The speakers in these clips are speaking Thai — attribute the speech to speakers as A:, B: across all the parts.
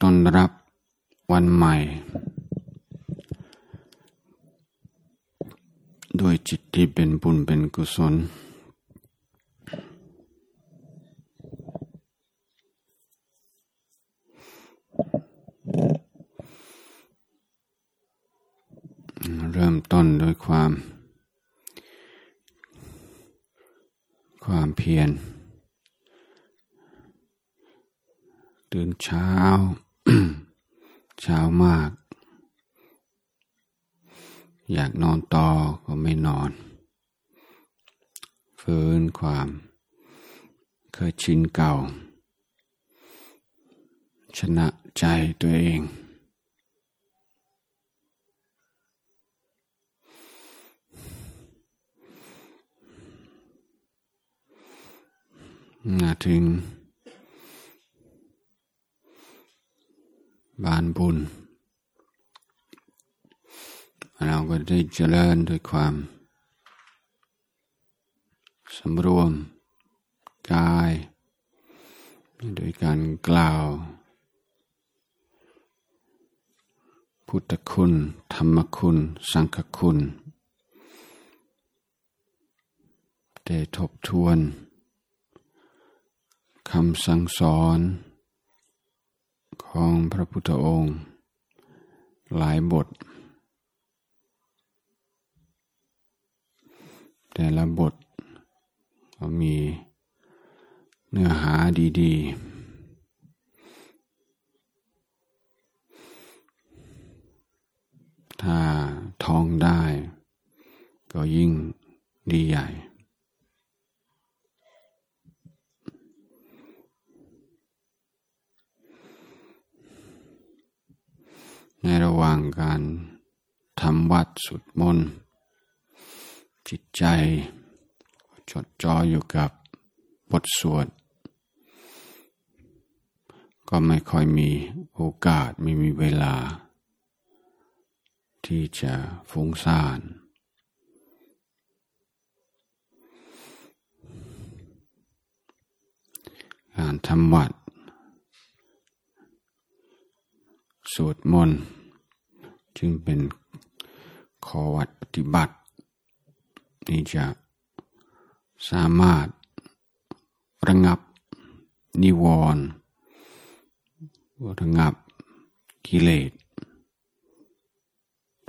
A: ต้อนรับวันใหม่ ด้วยจิตที่เป็นบุญเป็นกุศล เริ่มต้นด้วยความ ความเพียรตื่นเช้า เช้ามาก อยากนอนต่อก็ไม่นอน ฟื้นความเคยชินเก่า ชนะใจตัวเองมาถึงบานบุญ เราก็ได้เจริญด้วยความสำรวมกายโดยการกล่าว พุทธคุณ ธรรมคุณ สังฆคุณได้ทบทวนคำสั่งสอนของพระพุทธองค์ หลายบท แต่ละบทก็มีเนื้อหาดีๆ ถ้าท่องได้ ก็ยิ่งดีใหญ่ในระหว่างการทำวัดสุดมนต์ จิตใจ จดจ่ออยู่กับบทสวด ก็ไม่ค่อยมีโอกาสไม่มีเวลา ที่จะฟุ้งซ่านการทำวัดสวดมนต์จึงเป็นขอวัดปฏิบัติ ที่จะสามารถระงับนิวรณ์ระงับกิเลส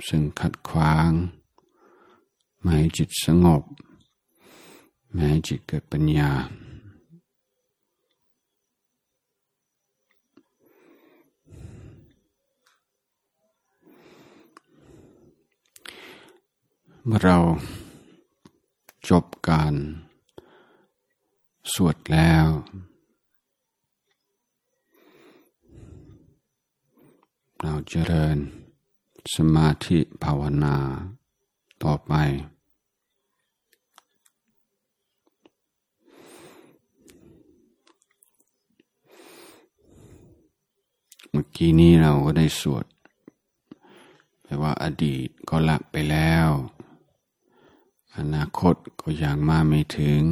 A: ซึ่งขัดขวางไม่ให้จิตสงบไม่ให้จิตเกิดปัญญา เมื่อเรา จบการสวดแล้ว เราเจริญสมาธิภาวนาต่อไป เมื่อกี้นี้เราก็ได้สวดแปลว่าอดีตก็ละไปแล้ว อนาคตก็ยังมาไม่ถึง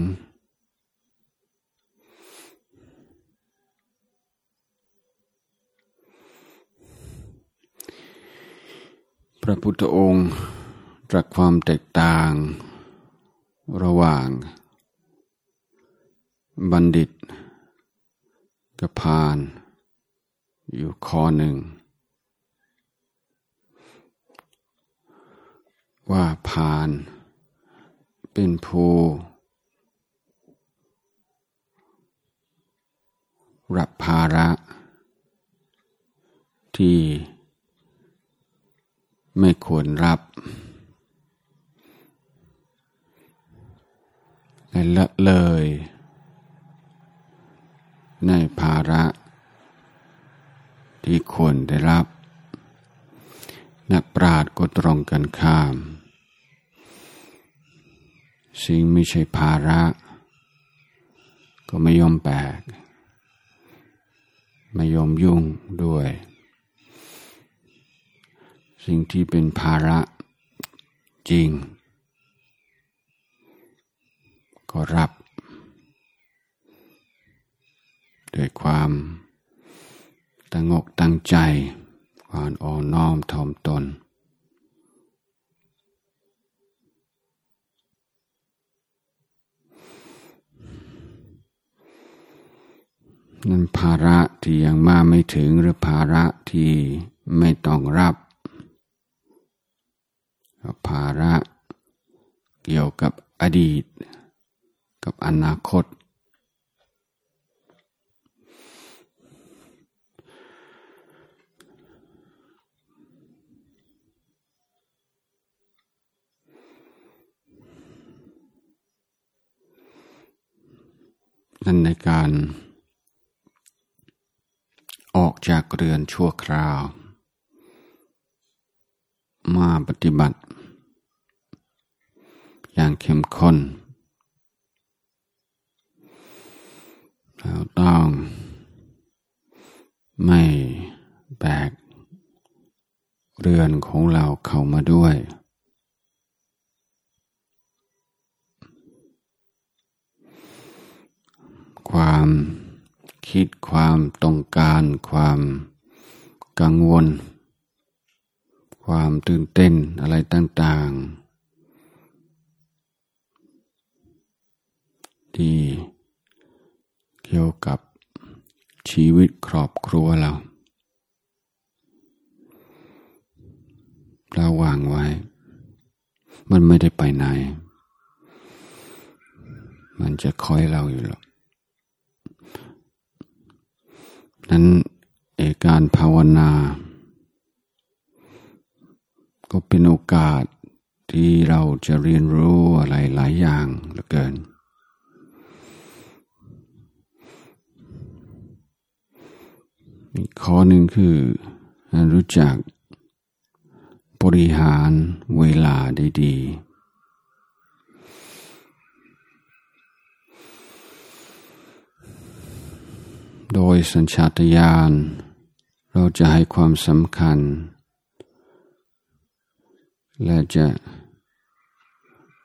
A: พระพุทธองค์ตรัสความแตกต่าง ระหว่าง บัณฑิตกับพานอยู่ข้อหนึ่ง ว่าพาน เป็นผู้รับภาระ ที่ไม่ควรรับ และละเลย ในภาระ ที่ควรได้รับ นักปราดก็ตรงกันข้าม สิ่งไม่ใช่ภาระ ก็ไม่ยอมแบก ไม่ยอมยุ่งด้วย สิ่งที่เป็นภาระจริง ก็รับ ด้วยความตั้งอกตั้งใจ ความอ่อนน้อมถ่อมตน นั่นภาระที่ยังมาไม่ถึงหรือภาระที่ไม่ต้องรับ ภาระเกี่ยวกับอดีต กับอนาคต นั่นในการ ออกจากเรือนชั่วคราว มาปฏิบัติ อย่างเข้มข้นเราต้องไม่แบกเรือนของเราเข้ามาด้วย ความ คิดความต้องการ ความกังวล ความตื่นเต้นอะไรต่าง ๆ ที่เกี่ยวกับชีวิตครอบครัวเราเราวางไว้ มันไม่ได้ไปไหน มันจะคอยเราอยู่หรอก นั้นเอการภาวนา ก็เป็นโอกาสที่เราจะเรียนรู้อะไรหลายอย่างเหลือเกิน อีกข้อหนึ่งคือรู้จักบริหารเวลาได้ดี โดยสัญชาตญาณเราจะให้ความสำคัญ และจะ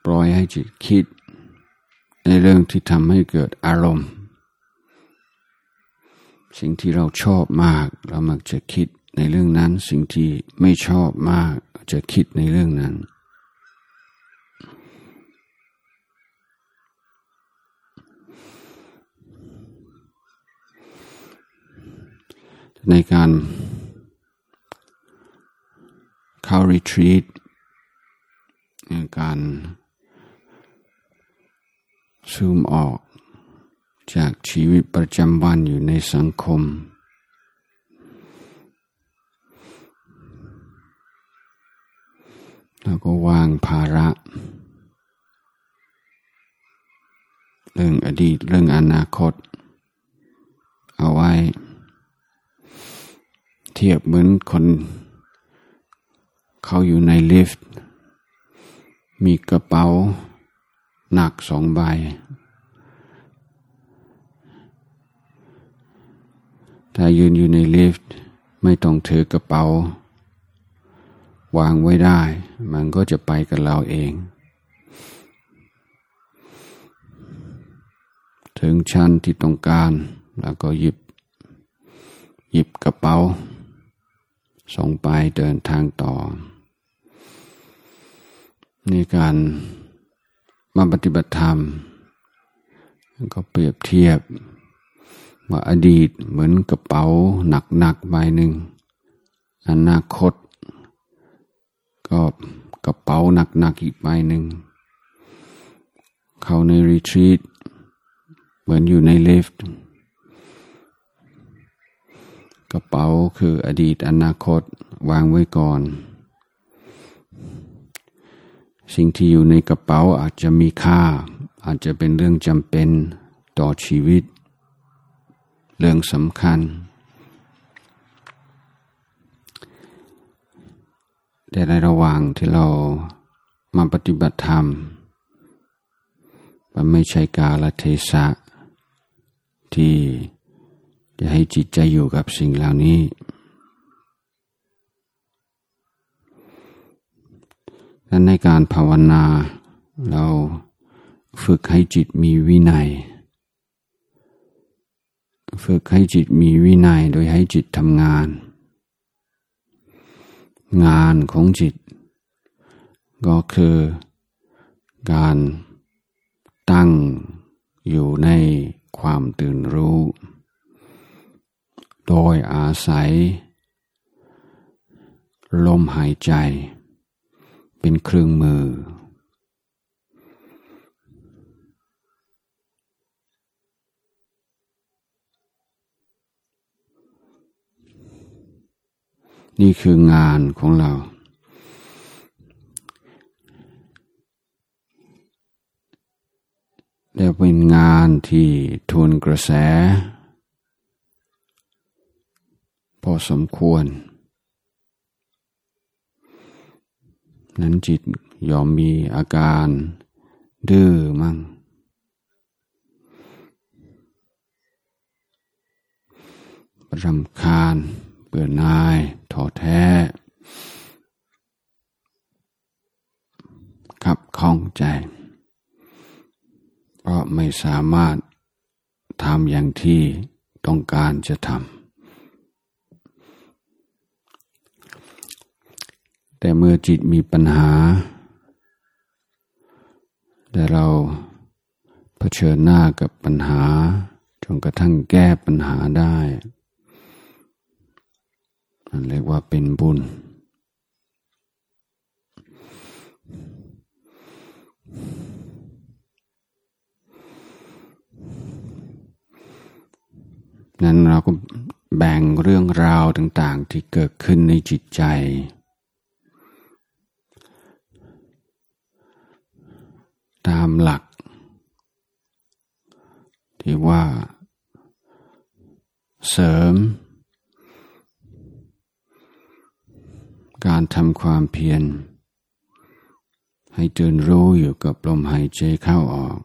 A: ปล่อยให้จิตคิด ในเรื่องที่ทำให้เกิดอารมณ์ สิ่งที่เราชอบมาก เรามักจะคิดในเรื่องนั้น สิ่งที่ไม่ชอบมากจะคิดในเรื่องนั้น ในการเข้ารีทรีตการซูมออกจากชีวิตประจำวันอยู่ในสังคม แล้วก็วางภาระ เรื่องอดีตเรื่องอนาคต เอาไว้ ทียบเหมือนคนเขาอยู่ในลิฟต์ มีกระเป๋าหนักสองใบ ถ้ายืนอยู่ในลิฟต์ ไม่ต้องถือกระเป๋า วางไว้ได้ มันก็จะไปกับเราเอง ถึงชั้นที่ต้องการ แล้วก็หยิบ หยิบกระเป๋า ส่งไปเดินทางต่อในการมาปฏิบัติธรรม ก็เปรียบเทียบว่าอดีตเหมือนกระเป๋าหนักหนักใบหนึ่ง อนาคต ก็กระเป๋าหนักหนักอีกใบหนึ่ง เข้าในรีทรีตเหมือนอยู่ในลิฟต์ กระเป๋าคืออดีตอนาคตวางไว้ก่อน สิ่งที่อยู่ในกระเป๋าอาจจะมีค่า อาจจะเป็นเรื่องจำเป็นต่อชีวิต เรื่องสำคัญ แต่ในระหว่างที่เรามาปฏิบัติธรรม มันไม่ใช่กาลเทศะที่ จะให้จิตใจอยู่กับสิ่งเหล่านี้และในการภาวนา เราฝึกให้จิตมีวินัย ฝึกให้จิตมีวินัยโดยให้จิตทำงาน งานของจิต ก็คือการตั้งอยู่ในความตื่นรู้ โดยอาศัย ลมหายใจ เป็นเครื่องมือ นี่คืองานของเราและเป็นงานที่ทุนกระแส พอสมควร นั้นจิตยอมมีอาการดื้อมั่งรำคาญเบื่อหน่ายท้อแท้ ขับข้องใจ เพราะไม่สามารถทำอย่างที่ต้องการจะทำ แต่เมื่อจิตมีปัญหาแต่เราเผชิญหน้ากับปัญหา จนกระทั่งแก้ปัญหาได้นั่นเรียกว่าเป็นบุญ นั้นเราก็แบ่งเรื่องราวต่าง ๆ ที่เกิดขึ้นในจิตใจ ตามหลัก ที่ว่า เสริม การทำความเพียร ให้ตื่นรู้อยู่กับลมหายใจเข้าออก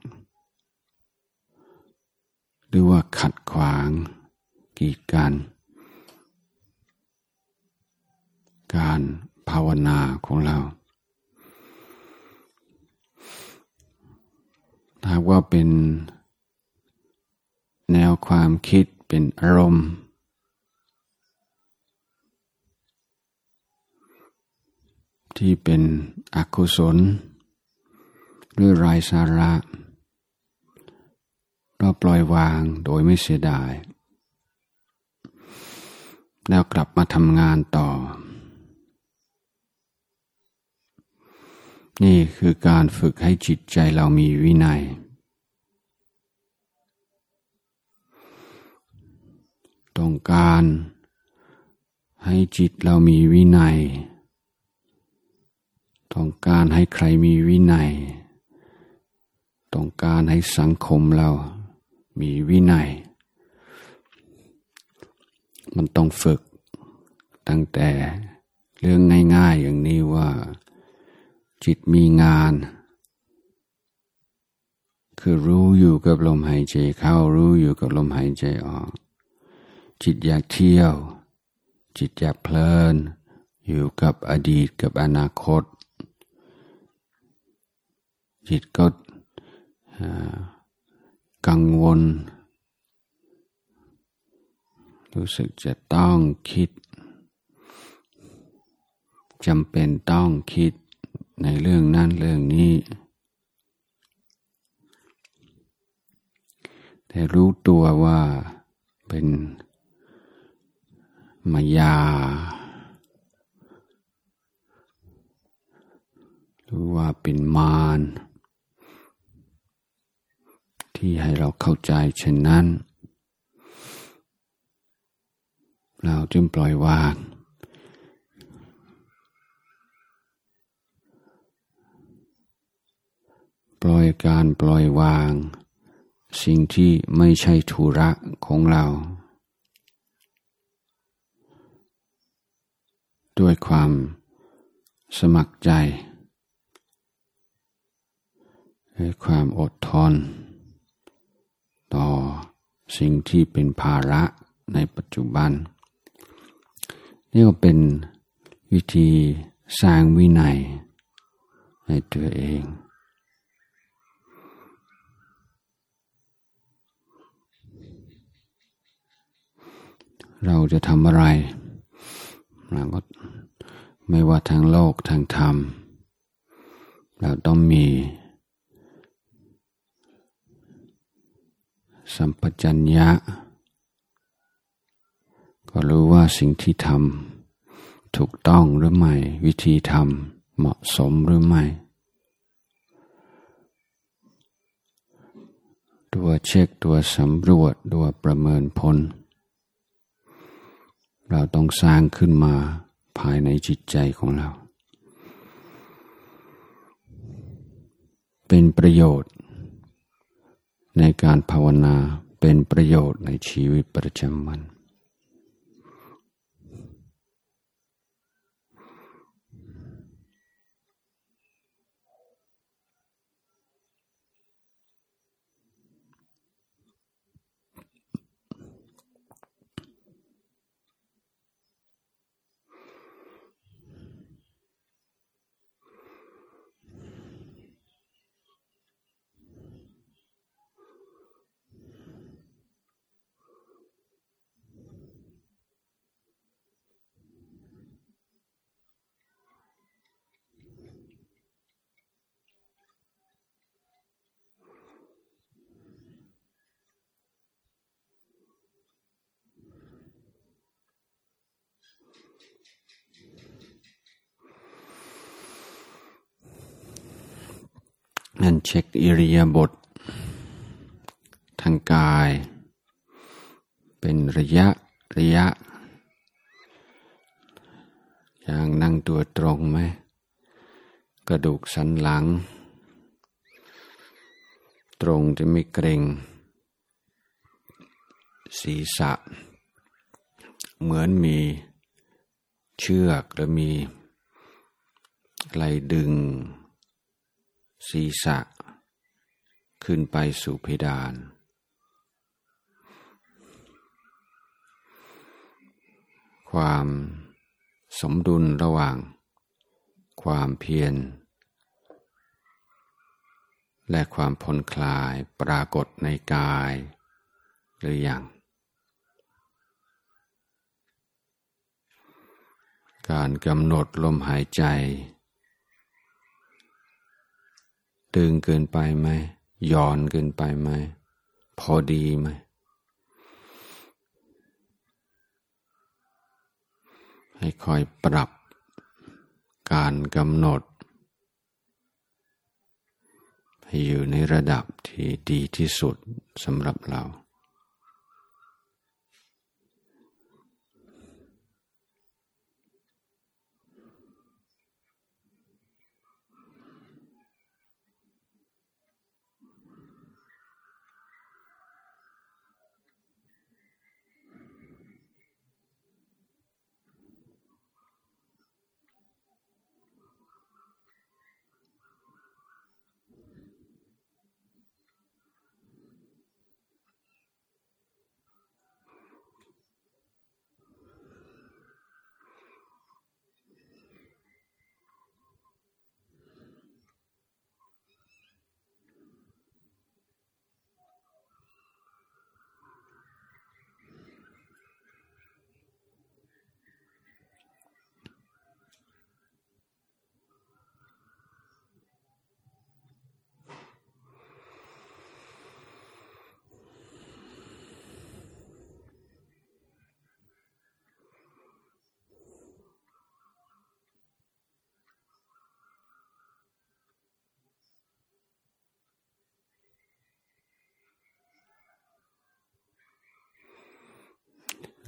A: หรือว่าขัดขวาง กีดกัน การภาวนาของเรา ถ้าว่าเป็นแนวความคิดเป็นอารมณ์ ที่เป็นอกุศล หรือรายสาระเราปล่อยวางโดยไม่เสียดาย แล้วกลับมาทำงานต่อ นี่คือการฝึกให้จิตใจเรามีวินัย ต้องการให้จิตเรามีวินัย ต้องการให้ใครมีวินัย ต้องการให้สังคมเรามีวินัย มันต้องฝึกตั้งแต่เรื่องง่าย ๆ อย่างนี้ว่า จิตมีงาน คือรู้อยู่กับลมหายใจเข้ารู้อยู่กับลมหายใจออก จิตอยากเที่ยว จิตอยากเพลิน อยู่กับอดีตกับอนาคต จิตก็กังวล รู้สึกจะต้องคิดจำเป็นต้องคิด ในเรื่องนั้นเรื่องนี้ แต่รู้ตัวว่าเป็นมายา หรือว่าเป็นมารที่ให้เราเข้าใจเช่นนั้น เราจึงปล่อยวาง ล่อยการปล่อยวาง สิ่งที่ไม่ใช่ธุระของเรา ด้วยความสมัครใจด้วยความอดทน ต่อสิ่งที่เป็นภาระในปัจจุบัน นี่ก็เป็นวิธีสร้างวินัยให้ตัวเอง เราจะทำอะไรเราก็ไม่ว่าทางโลกทางธรรม เราต้องมี สัมปชัญญะ ก็รู้ว่าสิ่งที่ทำถูกต้องหรือไม่ วิธีทำเหมาะสมหรือไม่ ตัวเช็คตัวสำรวจตัวประเมินผล เราต้องสร้างขึ้นมาภายในจิตใจของเรา เป็นประโยชน์ ในการภาวนาเป็นประโยชน์ในชีวิตประจำวันนั่น เช็คอิริยาบถทางกาย เป็นระยะระยะ อย่างนั่งตัวตรงไหม กระดูกสันหลัง ตรงจะไม่เกร็ง ศีรษะ เหมือนมีเชือกหรือมีอะไรดึงศีรษะ ขึ้นไปสู่เพดาน ความสมดุลระหว่าง ความเพียร และความผ่อนคลายปรากฏในกาย หรืออยังการกำหนดลมหายใจ ตึงเกินไปไหม ย่อนเกินไปไหม พอดีไหม ให้คอยปรับการกำหนด ให้อยู่ในระดับที่ดีที่สุดสำหรับเรา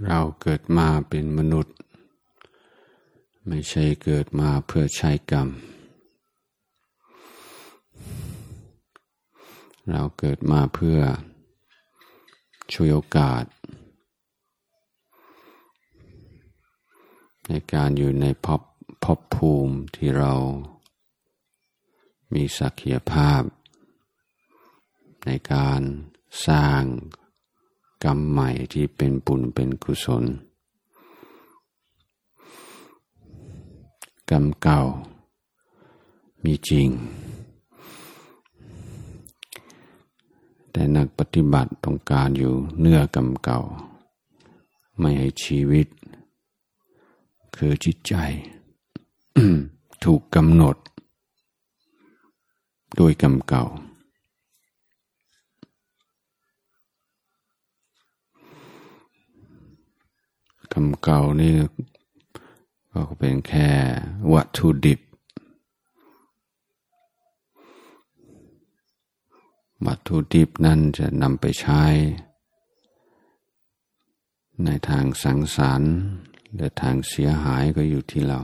A: เราเกิดมาเป็นมนุษย์ ไม่ใช่เกิดมาเพื่อใช้กรรม เราเกิดมาเพื่อช่วยโอกาส ในการอยู่ในพภพภูมิที่เรามีศักยภาพ ในการสร้าง กรรมใหม่ที่เป็นบุญเป็นกุศล กรรมเก่า มีจริง แต่นักปฏิบัติต้องการอยู่เนื้อกรรมเก่า ไม่ให้ชีวิต คือจิตใจ ถูกกำหนด โดยกรรมเก่า กรรมเก่านี่ก็เป็นแค่วัตถุดิบ วัตถุดิบนั่นจะนำไปใช้ ในทางสังสรรค์หรือทางเสียหายก็อยู่ที่เรา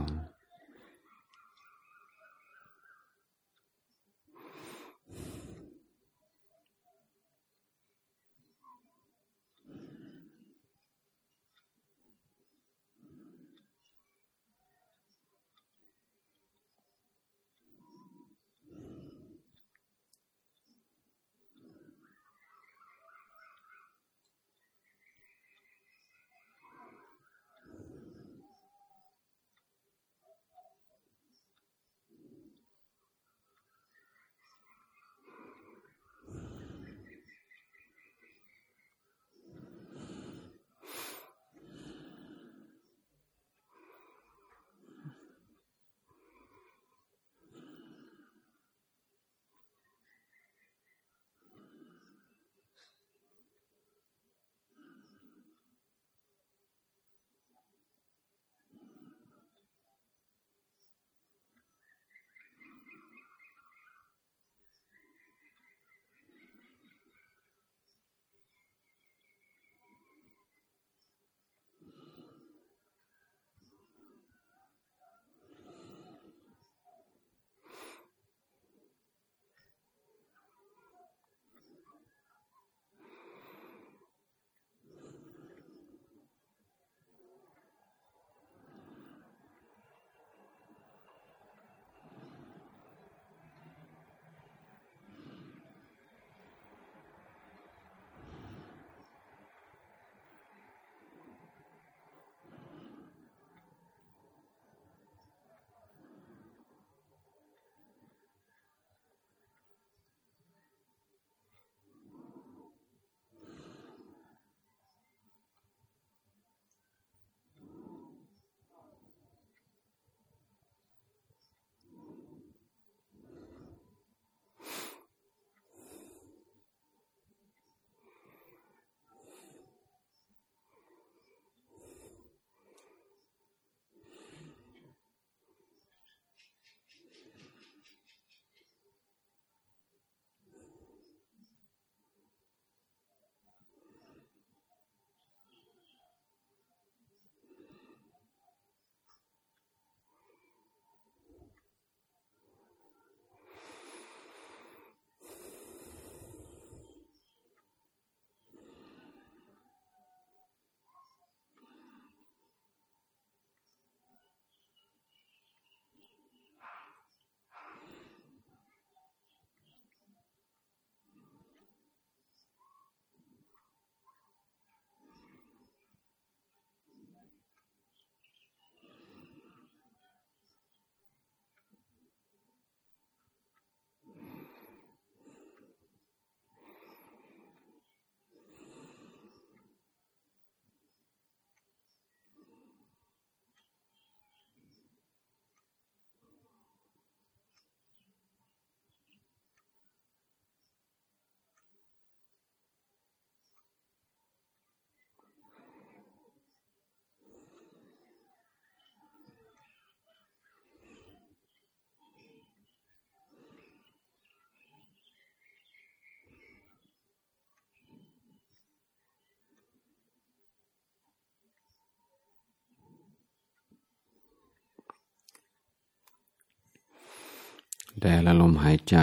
A: แต่ละลมหายใจ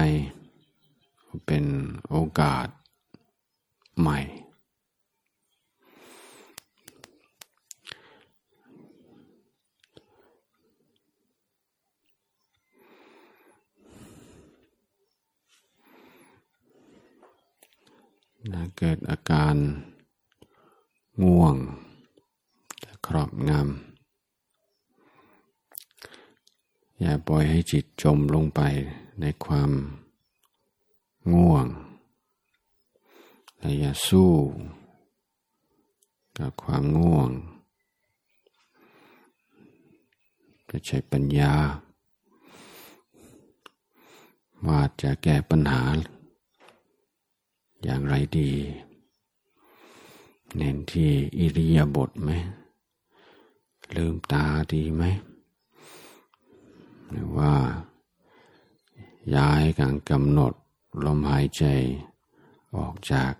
A: เป็นโอกาสใหม่นะเกิดอาการง่วง ครอบงำ อย่าปล่อยให้จิตจมลงไปในความง่วง และอย่าสู้ กับความง่วงจะใช้ปัญญา ว่าจะแก้ปัญหา อย่างไรดี เน้นที่อิริยาบถไหมลืมตาดีไหม หรือว่า ย้ายการกำหนดลมหายใจออกจาก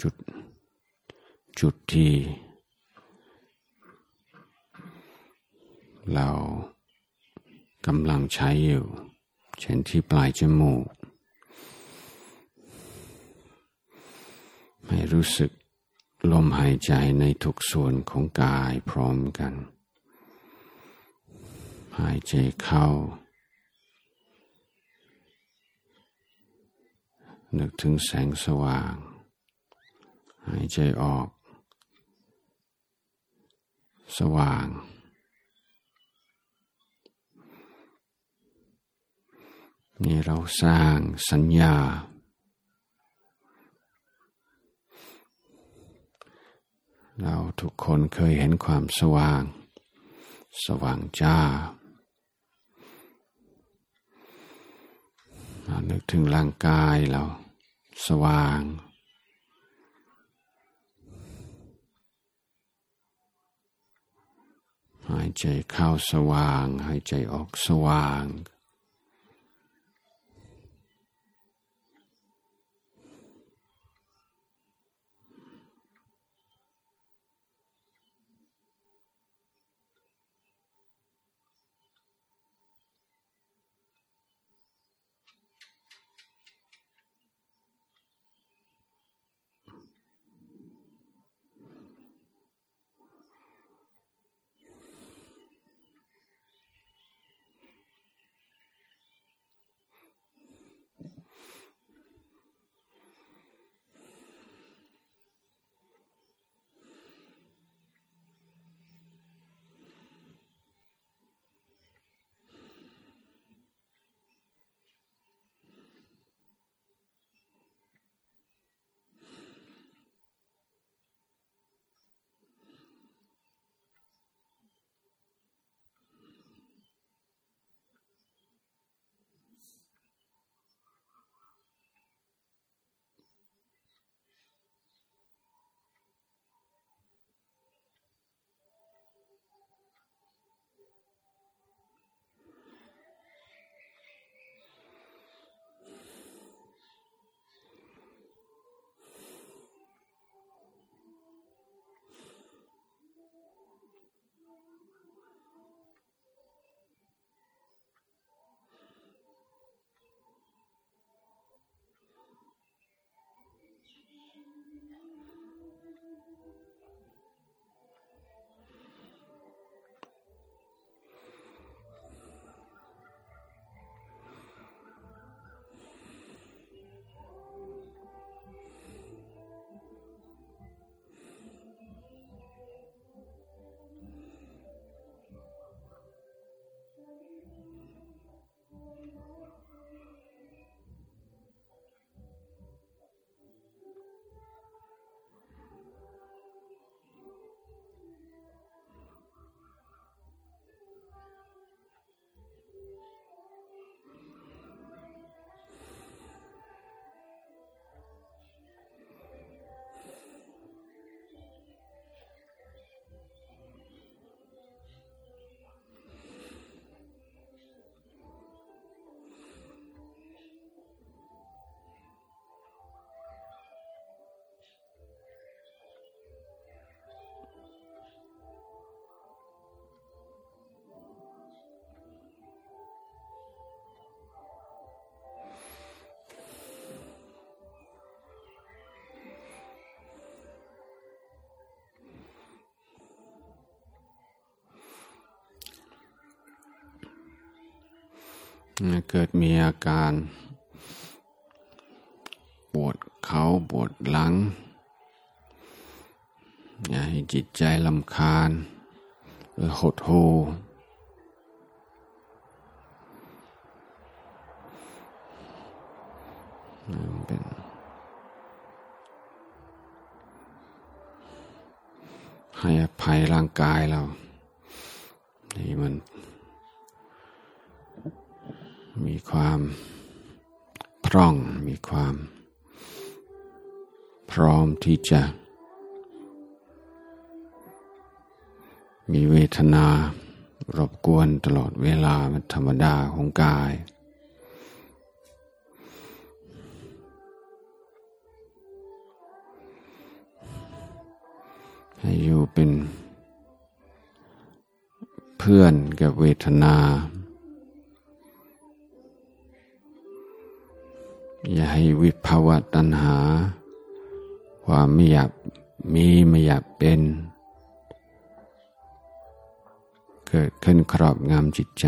A: จุด จุดที่ เรากำลังใช้อยู่ เช่นที่ปลายจมูก ให้รู้สึกลมหายใจในทุกส่วนของกายพร้อมกัน หายใจเข้า นึกถึงแสงสว่าง หายใจออก สว่าง นี่เราสร้างสัญญา เราทุกคนเคยเห็นความสว่างสว่างจ้า นึกถึงร่างกายเรา สว่าง หายใจเข้าสว่าง หายใจออกสว่าง เกิดมีอาการ ปวดเขาปวดหลัง อย่าให้จิตใจลำคาญหรือหดหูเป็นให้อภัยร่างกายเรา นี่มัน มีความพร่องมีความ พร้อมที่จะ มีเวทนารบกวนตลอดเวลามันธรรมดาของกาย ให้อยู่เป็นเพื่อนกับเวทนา อย่าให้วิภาวะตัณหา ความไม่อยากมีไม่อยากเป็น เกิดขึ้นครอบงำจิตใจ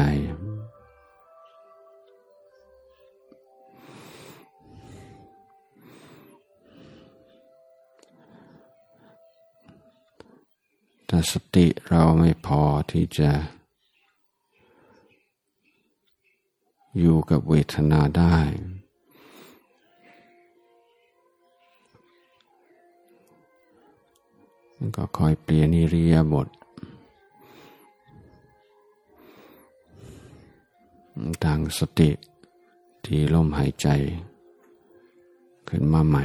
A: แต่สติเราไม่พอที่จะ อยู่กับเวทนาได้ ก็คอยเปลี่ยนนิริยาบททางสติที่ลมหายใจขึ้นมาใหม่